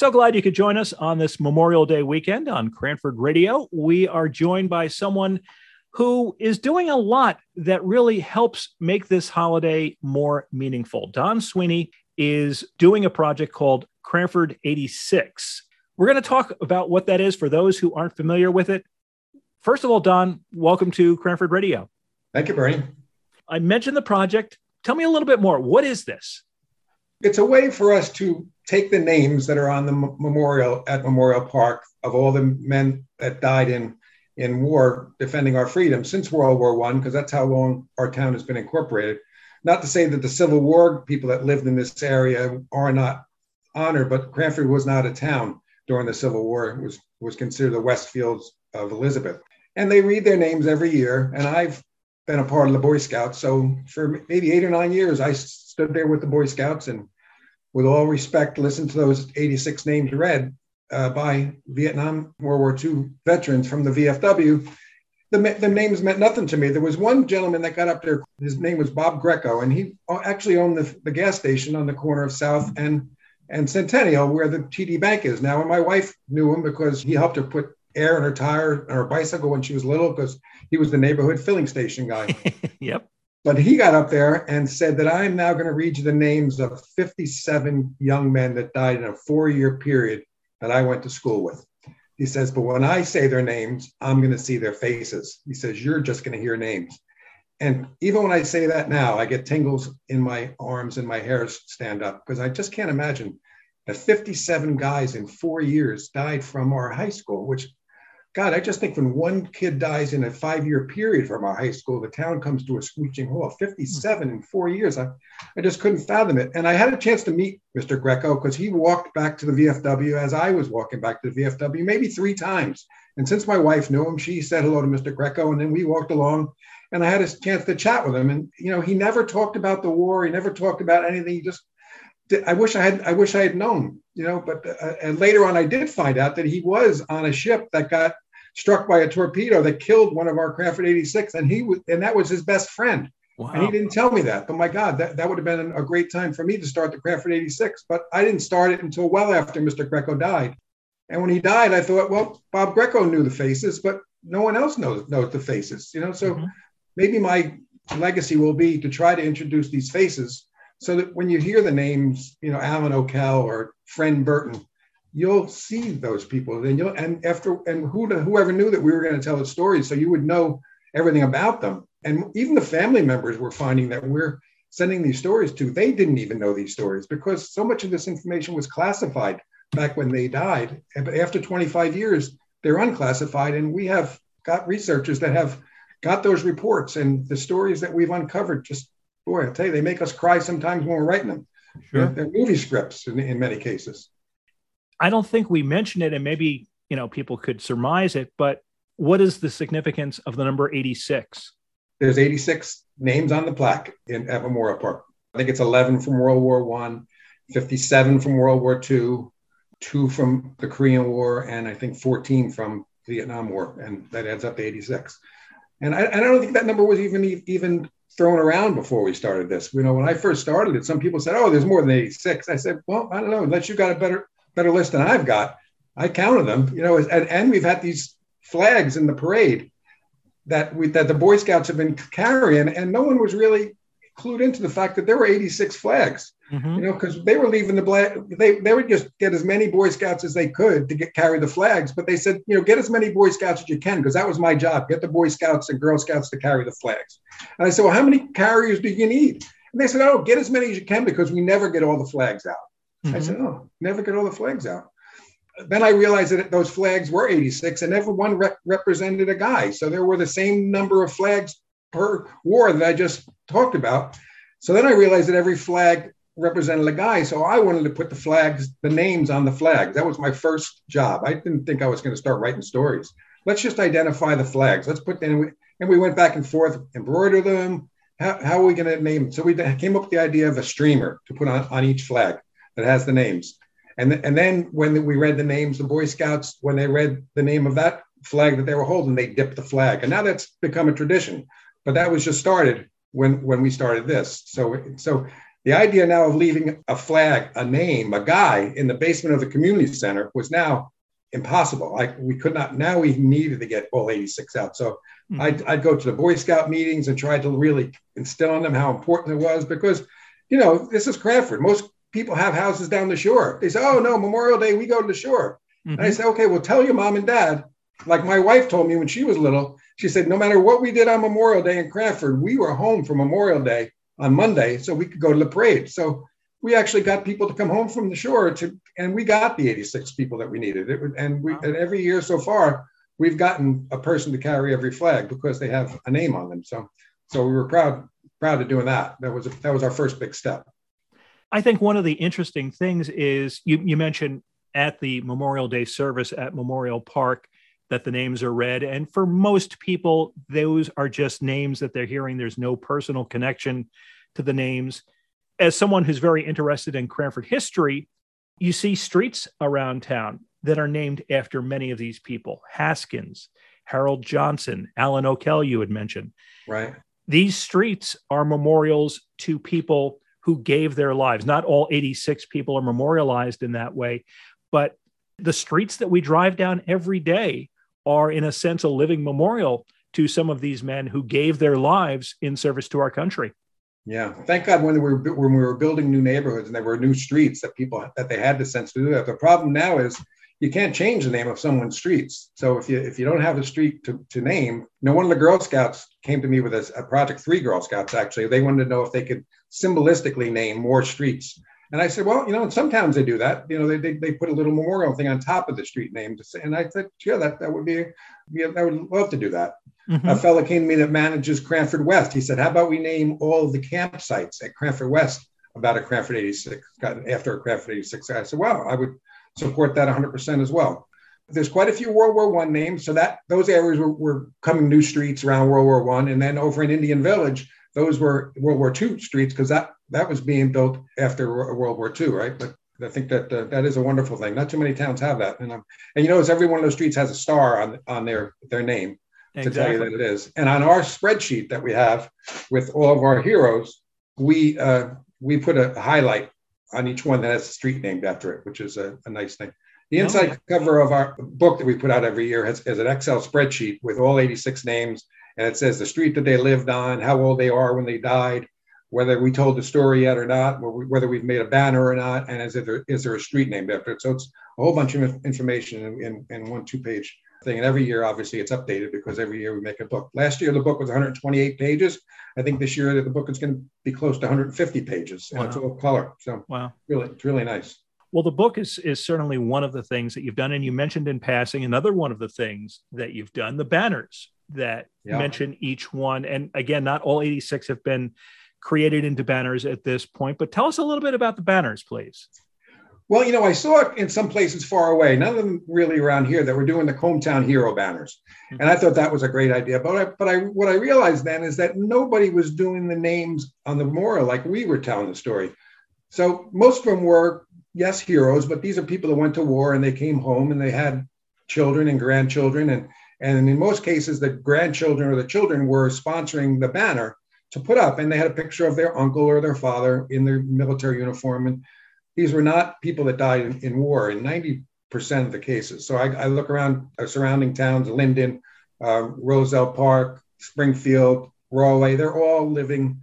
So glad you could join us on this Memorial Day weekend on Cranford Radio. We are joined by someone who is doing a lot that really helps make this holiday more meaningful. Don Sweeney is doing a project called Cranford 86. We're going to talk about what that is for those who aren't familiar with it. First of all, Don, welcome to Cranford Radio. Thank you, Bernie. I mentioned the project. Tell me a little bit more. What is this? It's a way for us to take the names that are on the memorial at Memorial Park of all the men that died in in war defending our freedom since World War One, because that's how long our town has been incorporated. Not to say that the Civil War people that lived in this area are not honored, but Cranford was not a town during the Civil War. It was was considered the Westfields of Elizabeth, and they read their names every year. And I've been a part of the Boy Scouts, so for maybe eight or nine years, I stood there with the Boy Scouts and with all respect, listen to those 86 names read uh, by Vietnam World War II veterans from the VFW. The, the names meant nothing to me. There was one gentleman that got up there. His name was Bob Greco, and he actually owned the, the gas station on the corner of South and and Centennial, where the TD Bank is now. And my wife knew him because he helped her put air in her tire on her bicycle when she was little, because he was the neighborhood filling station guy. yep. But he got up there and said that I'm now going to read you the names of 57 young men that died in a four year period that I went to school with. He says, but when I say their names, I'm going to see their faces. He says, you're just going to hear names. And even when I say that now, I get tingles in my arms and my hairs stand up because I just can't imagine that 57 guys in four years died from our high school, which God, I just think when one kid dies in a five year period from our high school, the town comes to a screeching halt. Hmm. 57 in four years. I, I just couldn't fathom it. And I had a chance to meet Mr. Greco because he walked back to the VFW as I was walking back to the VFW, maybe three times. And since my wife knew him, she said hello to Mr. Greco. And then we walked along and I had a chance to chat with him. And, you know, he never talked about the war. He never talked about anything. He just, I wish I had, I wish I had known, you know, but uh, and later on I did find out that he was on a ship that got struck by a torpedo that killed one of our Cranford 86, and he was, and that was his best friend. Wow. And he didn't tell me that. But my God, that, that would have been a great time for me to start the Cranford 86. But I didn't start it until well after Mr. Greco died. And when he died, I thought, well, Bob Greco knew the faces, but no one else knows knows the faces. You know, so mm-hmm. maybe my legacy will be to try to introduce these faces so that when you hear the names, you know, Alan O'Kell or Friend Burton, you'll see those people. And you'll and after and who whoever knew that we were going to tell the stories so you would know everything about them. And even the family members were finding that we're sending these stories to. They didn't even know these stories because so much of this information was classified back when they died. But after 25 years they're unclassified and we have got researchers that have got those reports and the stories that we've uncovered just boy i tell you they make us cry sometimes when we're writing them sure. they're, they're movie scripts in, in many cases I don't think we mentioned it, and maybe you know people could surmise it, but what is the significance of the number 86? There's 86 names on the plaque in at Memorial Park. I think it's 11 from World War One, 57 from World War Two, two from the Korean War, and I think 14 from the Vietnam War, and that adds up to 86. And I, and I don't think that number was even even thrown around before we started this. You know, when I first started it, some people said, "Oh, there's more than 86." I said, "Well, I don't know. Unless you've got a better better list than I've got. I counted them, you know, and, and we've had these flags in the parade that we that the Boy Scouts have been carrying, and no one was really clued into the fact that there were 86 flags. Mm-hmm. You know, because they were leaving the black, they they would just get as many Boy Scouts as they could to get carry the flags. But they said, you know, get as many Boy Scouts as you can, because that was my job. Get the Boy Scouts and Girl Scouts to carry the flags. And I said, well, how many carriers do you need? And they said, oh, get as many as you can because we never get all the flags out. Mm-hmm. I said, oh, never get all the flags out. Then I realized that those flags were 86 and every one rep- represented a guy. So there were the same number of flags per war that I just talked about. So then I realized that every flag represented a guy. So I wanted to put the flags, the names on the flags. That was my first job. I didn't think I was going to start writing stories. Let's just identify the flags. Let's put them, and we went back and forth, embroider them. How, how are we going to name them? So we came up with the idea of a streamer to put on, on each flag that has the names. And, and then when we read the names, the Boy Scouts, when they read the name of that flag that they were holding, they dipped the flag. And now that's become a tradition. But that was just started when when we started this. So so The idea now of leaving a flag, a name, a guy in the basement of the community center was now impossible. Like we could not, now we needed to get all 86 out. So mm-hmm. I'd, I'd go to the Boy Scout meetings and try to really instill in them how important it was because, you know, this is Cranford. Most people have houses down the shore. They say, oh, no, Memorial Day, we go to the shore. Mm-hmm. And I say, okay, well, tell your mom and dad. Like my wife told me when she was little, she said, no matter what we did on Memorial Day in Cranford, we were home for Memorial Day on Monday so we could go to the parade. So we actually got people to come home from the shore to, and we got the 86 people that we needed. It, and we, and every year so far, we've gotten a person to carry every flag because they have a name on them. So, so we were proud, proud of doing that. That was, that was our first big step. I think one of the interesting things is you, you mentioned at the Memorial Day service at Memorial Park that the names are read. And for most people, those are just names that they're hearing. There's no personal connection to the names. As someone who's very interested in Cranford history, you see streets around town that are named after many of these people Haskins, Harold Johnson, Alan O'Kell, you had mentioned. Right. These streets are memorials to people who gave their lives. Not all 86 people are memorialized in that way, but the streets that we drive down every day are, in a sense, a living memorial to some of these men who gave their lives in service to our country. Yeah, thank God when we were when we were building new neighborhoods and there were new streets that people that they had the sense to do that. The problem now is you can't change the name of someone's streets. So if you if you don't have a street to, to name, know, one of the Girl Scouts came to me with a, a project. Three Girl Scouts actually. They wanted to know if they could symbolistically name more streets. And I said, well, you know, in some towns they do that. You know, they, they, they put a little memorial thing on top of the street name. To say, and I said, yeah, that, that would be, yeah, I would love to do that. Mm-hmm. A fellow came to me that manages Cranford West. He said, how about we name all the campsites at Cranford West about a Cranford 86, after a Cranford 86? I said, well, I would support that 100% as well. There's quite a few World War One names, so that those areas were, were coming new streets around World War One, and then over in Indian Village, those were World War II streets because that that was being built after World War II, right? But I think that uh, that is a wonderful thing. Not too many towns have that, and um, and you notice every one of those streets has a star on on their their name exactly. to tell you that it is. And on our spreadsheet that we have with all of our heroes, we uh, we put a highlight on each one that has a street named after it, which is a, a nice thing. The inside oh. cover of our book that we put out every year has, has an Excel spreadsheet with all 86 names, and it says the street that they lived on, how old they are when they died, whether we told the story yet or not, whether we've made a banner or not, and is there, is there a street named after it? So it's a whole bunch of information in, in, in one two page thing. And every year, obviously, it's updated because every year we make a book. Last year, the book was 128 pages. I think this year the book is going to be close to 150 pages, and wow. it's all color. So wow, really, it's really nice. Well, the book is is certainly one of the things that you've done, and you mentioned in passing another one of the things that you've done: the banners that yeah. mention each one. And again, not all 86 have been created into banners at this point. But tell us a little bit about the banners, please. Well, you know, I saw it in some places far away, none of them really around here that were doing the hometown hero banners. Mm-hmm. And I thought that was a great idea. But I, but I what I realized then is that nobody was doing the names on the memorial like we were telling the story. So most of them were, yes, heroes, but these are people that went to war and they came home and they had children and grandchildren. And, and in most cases, the grandchildren or the children were sponsoring the banner to put up. And they had a picture of their uncle or their father in their military uniform. And these were not people that died in, in war in 90% of the cases. So I, I look around our surrounding towns, Linden, uh, Roselle Park, Springfield, Rahway, they're all living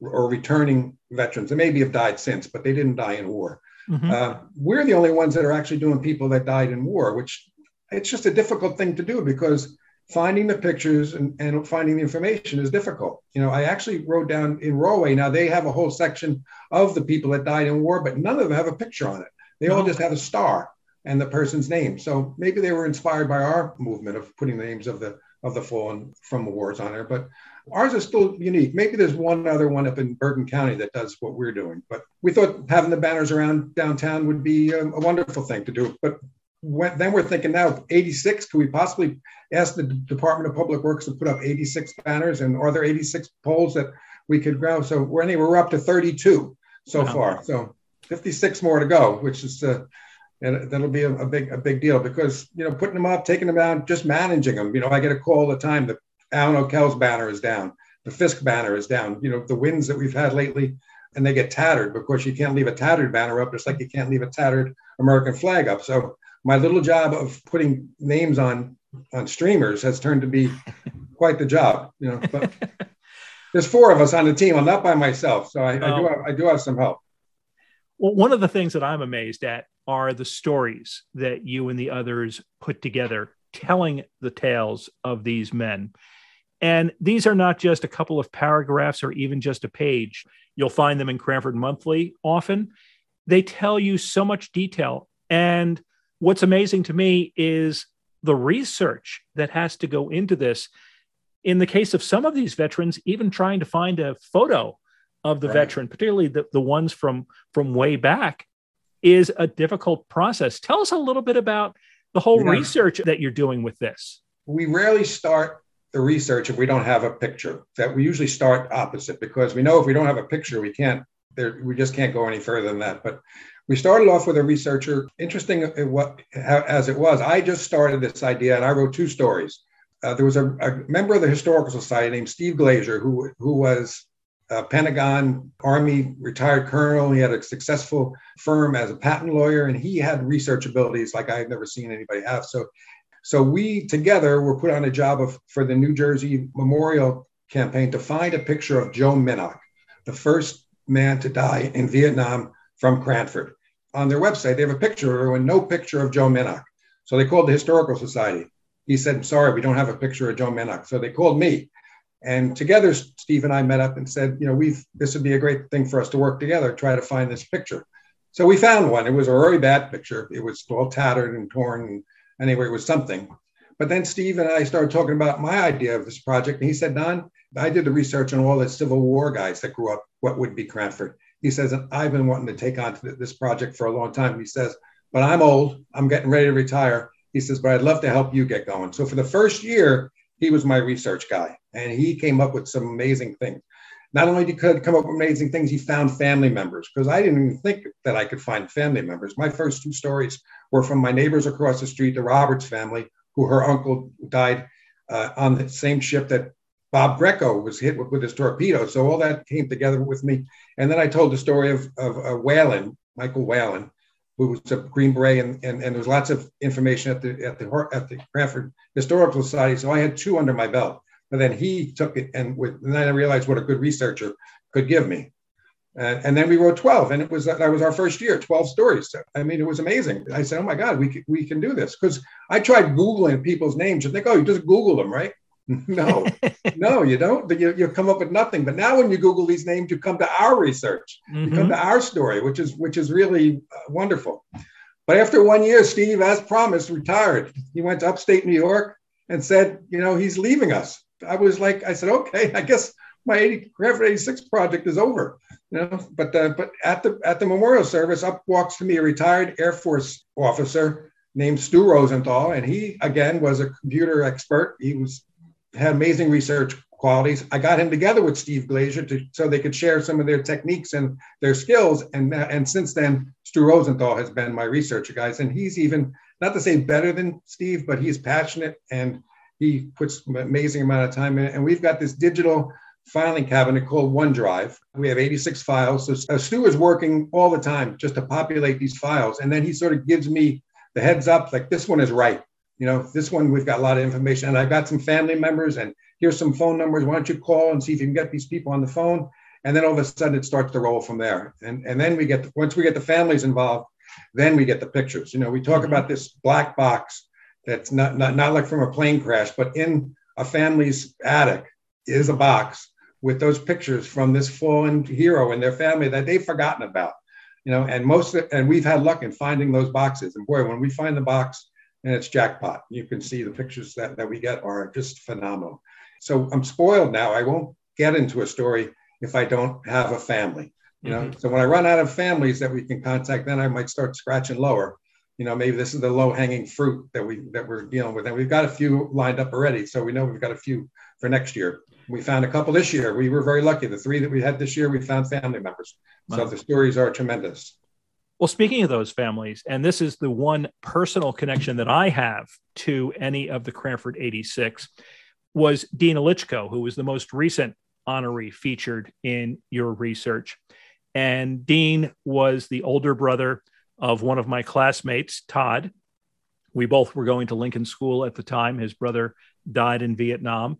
or returning veterans. They maybe have died since, but they didn't die in war. Mm-hmm. Uh, we're the only ones that are actually doing people that died in war, which it's just a difficult thing to do because finding the pictures and, and finding the information is difficult. You know, I actually wrote down in Rahway, now they have a whole section of the people that died in war, but none of them have a picture on it. They all just have a star and the person's name. So maybe they were inspired by our movement of putting the names of the of the fallen from the wars on there. But ours is still unique. Maybe there's one other one up in Bergen County that does what we're doing. But we thought having the banners around downtown would be a, a wonderful thing to do. But when, then we're thinking now 86 could we possibly ask the department of public works to put up 86 banners? And are there 86 poles that we could grow so we're anyway we're up to 32 so wow. far. So 56 more to go which is uh, and that'll be a, a, big a big deal because you know putting them up taking them out just managing them. You know i get a call all the time that alan o'kell's banner is down the fisk banner is down you know the winds that we've had lately and they get tattered. Because you can't leave a tattered banner up just like you can't leave a tattered American flag up. So my little job of putting names on on streamers has turned to be quite the job, you know. But there's four of us on the team. I'm not by myself, so I, I do oh. have, I do have some help. Well, one of the things that I'm amazed at are the stories that you and the others put together, telling the tales of these men. And these are not just a couple of paragraphs or even just a page. You'll find them in Cranford Monthly often. They tell you so much detail. And what's amazing to me is the research that has to go into this. In the case of some of these veterans, even trying to find a photo of the right. veteran, particularly the, the ones from from way back, is a difficult process. Tell us a little bit about the whole yeah. research that you're doing with this. We rarely start the research if we don't have a picture. That we usually start opposite because we know if we don't have a picture, we can't. There, we just can't go any further than that. But we started off with a researcher. Interesting what as it was. I just started this idea, and I wrote two stories. Uh, there was a, a, member of the historical society named Steve Glazer who who was a Pentagon Army retired colonel. He had a successful firm as a patent lawyer, and he had research abilities like I had never seen anybody have. So, so we together were put on a job of for the New Jersey Memorial Campaign to find a picture of Joe Minnock, the first man to die in Vietnam from Cranford. On their website, they have a picture of her and no picture of Joe Minnock. So they called the Historical Society. He said, I'm Sorry, we don't have a picture of Joe Minnock. So they called me. And together, Steve and I met up and said, you know, we've this would be a great thing for us to work together, try to find this picture. So we found one. It was a very bad picture. It was all tattered and torn. And anyway, it was something. But then Steve and I started talking about my idea of this project. And he said, Don, I did the research on all the Civil War guys that grew up what would be Cranford. He says, I've been wanting to take on this project for a long time. He says, but I'm old. I'm getting ready to retire. He says, but I'd love to help you get going. So for the first year, he was my research guy, and he came up with some amazing things. Not only did he come up with amazing things, he found family members because I didn't even think that I could find family members. My first two stories were from my neighbors across the street, the Roberts family, who her uncle died uh, on the same ship that Bob Greco was hit with, with, his torpedo. So all that came together with me. And then I told the story of, of uh, Whalen, Michael Whalen, who was a Green Beret, and, and, and there was lots of information at the at the at the Cranford Historical Society. So I had two under my belt. But then he took it, and, with, and then I realized what a good researcher could give me. Uh, and then we wrote 12, and it was that was our first year, 12 stories. I mean, it was amazing. I said, "Oh my God, we can, we can do this." Because I tried googling people's names. and think, "Oh, you just Google them, right?" No, no, you don't. You, you come up with nothing. But now, when you Google these names, you come to our research. Mm-hmm. You come mm-hmm. to our story, which is which is really uh, wonderful. But after one year, Steve, as promised, retired. He went to upstate New York and said, you know, he's leaving us. I was like, I said, okay, I guess my 80 Cranford 86 project is over. You know, but uh, but at the at the memorial service, up walks to me a retired Air Force officer named Stu Rosenthal, and he again was a computer expert. He was had amazing research qualities. I got him together with Steve Glazier to, so they could share some of their techniques and their skills. And, and since then, Stu Rosenthal has been my researcher, guys. And he's even, not to say better than Steve, but he's passionate and he puts an amazing amount of time in. And we've got this digital filing cabinet called OneDrive. We have 86 files. So Stu is working all the time just to populate these files. And then he sort of gives me the heads up, like this one is right you know, this one we've got a lot of information, and I've got some family members, and here's some phone numbers. Why don't you call and see if you can get these people on the phone? And then all of a sudden it starts to roll from there. And and then we get the, once we get the families involved, then we get the pictures. You know, we talk mm-hmm. about this black box that's not, not not like from a plane crash, but in a family's attic is a box with those pictures from this fallen hero and their family that they've forgotten about. You know, and most of, and we've had luck in finding those boxes. And boy, when we find the box and it's jackpot. You can see the pictures that, that we get are just phenomenal. So I'm spoiled now. I won't get into a story if I don't have a family. You know, mm-hmm. so when I run out of families that we can contact, then I might start scratching lower. You know, maybe this is the low hanging fruit that we that we're dealing with, and we've got a few lined up already. So we know we've got a few for next year. We found a couple this year. We were very lucky. The three that we had this year, we found family members. Wow. So the stories are tremendous. Well, speaking of those families, and this is the one personal connection that I have to any of the Cranford 86, was Dean Ilichko, who was the most recent honoree featured in your research. And Dean was the older brother of one of my classmates, Todd. We both were going to Lincoln School at the time. His brother died in Vietnam.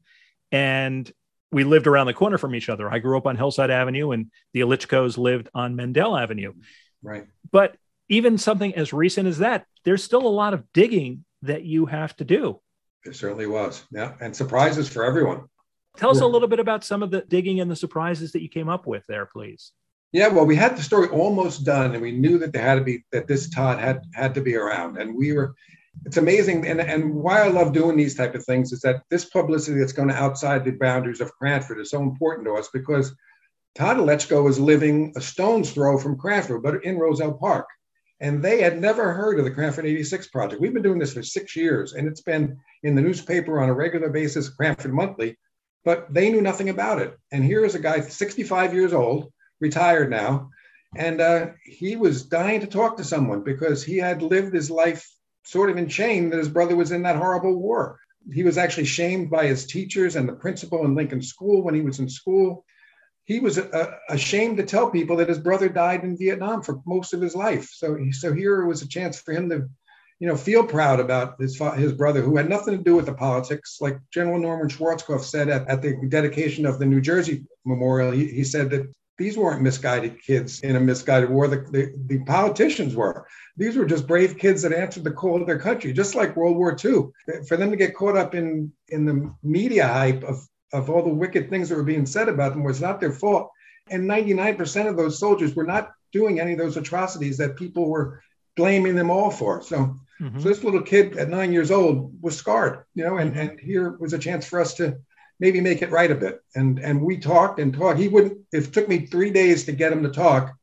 And we lived around the corner from each other. I grew up on Hillside Avenue, and the Ilichkos lived on Mendel Avenue. Right. But even something as recent as that, there's still a lot of digging that you have to do. It certainly was. Yeah. And surprises for everyone. Tell us a little bit about some of the digging and the surprises that you came up with there, please. Yeah, well, we had the story almost done, and we knew that there had to be that this Todd had had to be around, and we were. It's amazing, and and why I love doing these type of things is that this publicity that's going outside the boundaries of Cranford is so important to us because Todd Ilichko was living a stone's throw from Cranford, but in Roselle Park, and they had never heard of the Cranford 86 project. We've been doing this for six years, and it's been in the newspaper on a regular basis, Cranford Monthly, but they knew nothing about it. And here is a guy, 65 years old, retired now, and uh, he was dying to talk to someone because he had lived his life sort of in shame that his brother was in that horrible war. He was actually shamed by his teachers and the principal in Lincoln School when he was in school. He was uh, ashamed to tell people that his brother died in Vietnam for most of his life. So, so here was a chance for him to you know, feel proud about his his brother, who had nothing to do with the politics. Like General Norman Schwarzkopf said at, at the dedication of the New Jersey Memorial, he, he said that these weren't misguided kids in a misguided war. The, the, the, politicians were. These were just brave kids that answered the call of their country, just like World War II. For them to get caught up in, in the media hype of, of all the wicked things that were being said about them was not their fault. And 99% of those soldiers were not doing any of those atrocities that people were blaming them all for. So Mm-hmm. So this little kid at nine years old was scarred, you know, and, and here was a chance for us to maybe make it right a bit. And and we talked and talked. He wouldn't. It took me three days to get him to talk,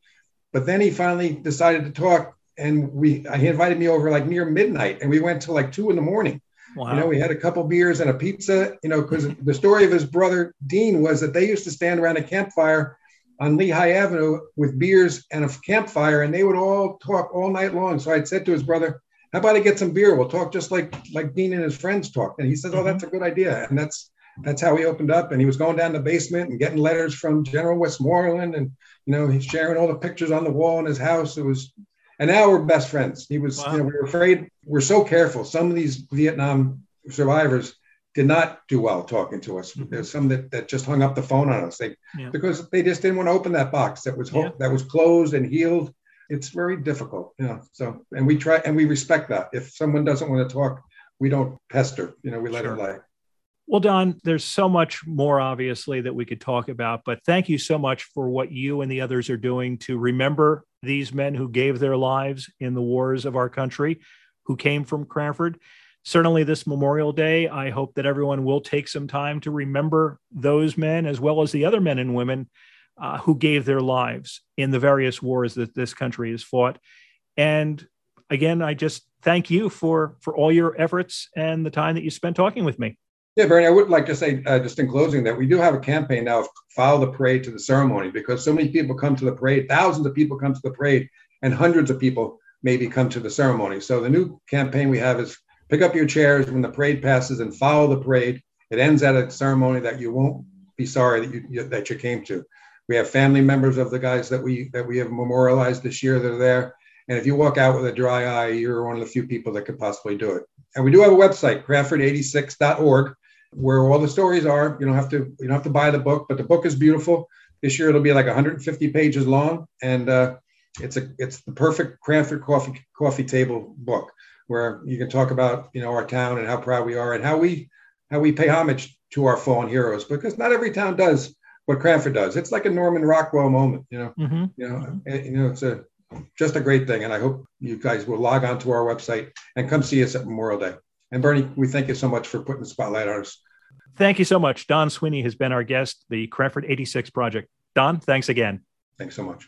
but then he finally decided to talk. And we he invited me over like near midnight, and we went till like two in the morning. Wow. You know, we had a couple beers and a pizza. You know, because the story of his brother Dean was that they used to stand around a campfire on Lehigh Avenue with beers and a campfire, and they would all talk all night long. So I'd said to his brother, how about I get some beer? We'll talk just like like Dean and his friends talked. And he says, oh, that's a mm-hmm. good idea. And that's that's how he opened up. And he was going down the basement and getting letters from General Westmoreland, and you know he's sharing all the pictures on the wall in his house. It was, and now we're best friends. He was, wow. you know, we were afraid. We're so careful. Some of these Vietnam survivors did not do well talking to us. Mm-hmm. There's some that, that just hung up the phone on us. They yeah. because they just didn't want to open that box that was yeah. that was closed and healed it's very difficult, you know. So, and we try and we respect that. If someone doesn't want to talk, we don't pester, you know, we let sure. it lie. Well, Don, there's so much more obviously that we could talk about, but thank you so much for what you and the others are doing to remember these men who gave their lives in the wars of our country, who came from Cranford. Certainly, this Memorial Day, I hope that everyone will take some time to remember those men as well as the other men and women uh, who gave their lives in the various wars that this country has fought. And again, I just thank you for for all your efforts and the time that you spent talking with me. Yeah, Bernie, I would like to say uh, just in closing that we do have a campaign now of follow the parade to the ceremony because so many people come to the parade, thousands of people come to the parade, and hundreds of people maybe come to the ceremony. So the new campaign we have is pick up your chairs when the parade passes and follow the parade. It ends at a ceremony that you won't be sorry that you that you came to. We have family members of the guys that we that we have memorialized this year that are there. And if you walk out with a dry eye, you're one of the few people that could possibly do it. And we do have a website, cranford86.org, where all the stories are. You don't have to you don't have to buy the book, but the book is beautiful. This year it'll be like 150 pages long, and uh, it's a it's the perfect Cranford coffee coffee table book where you can talk about you know our town and how proud we are and how we how we pay homage to our fallen heroes because not every town does what Cranford does. It's like a Norman Rockwell moment, you know. Mm-hmm. You know, you know, it's a just a great thing, and I hope you guys will log on to our website and come see us at Memorial Day. And Bernie, we thank you so much for putting the spotlight on us. Thank you so much. Don Sweeney has been our guest, the Cranford 86 Project. Don, thanks again. Thanks so much.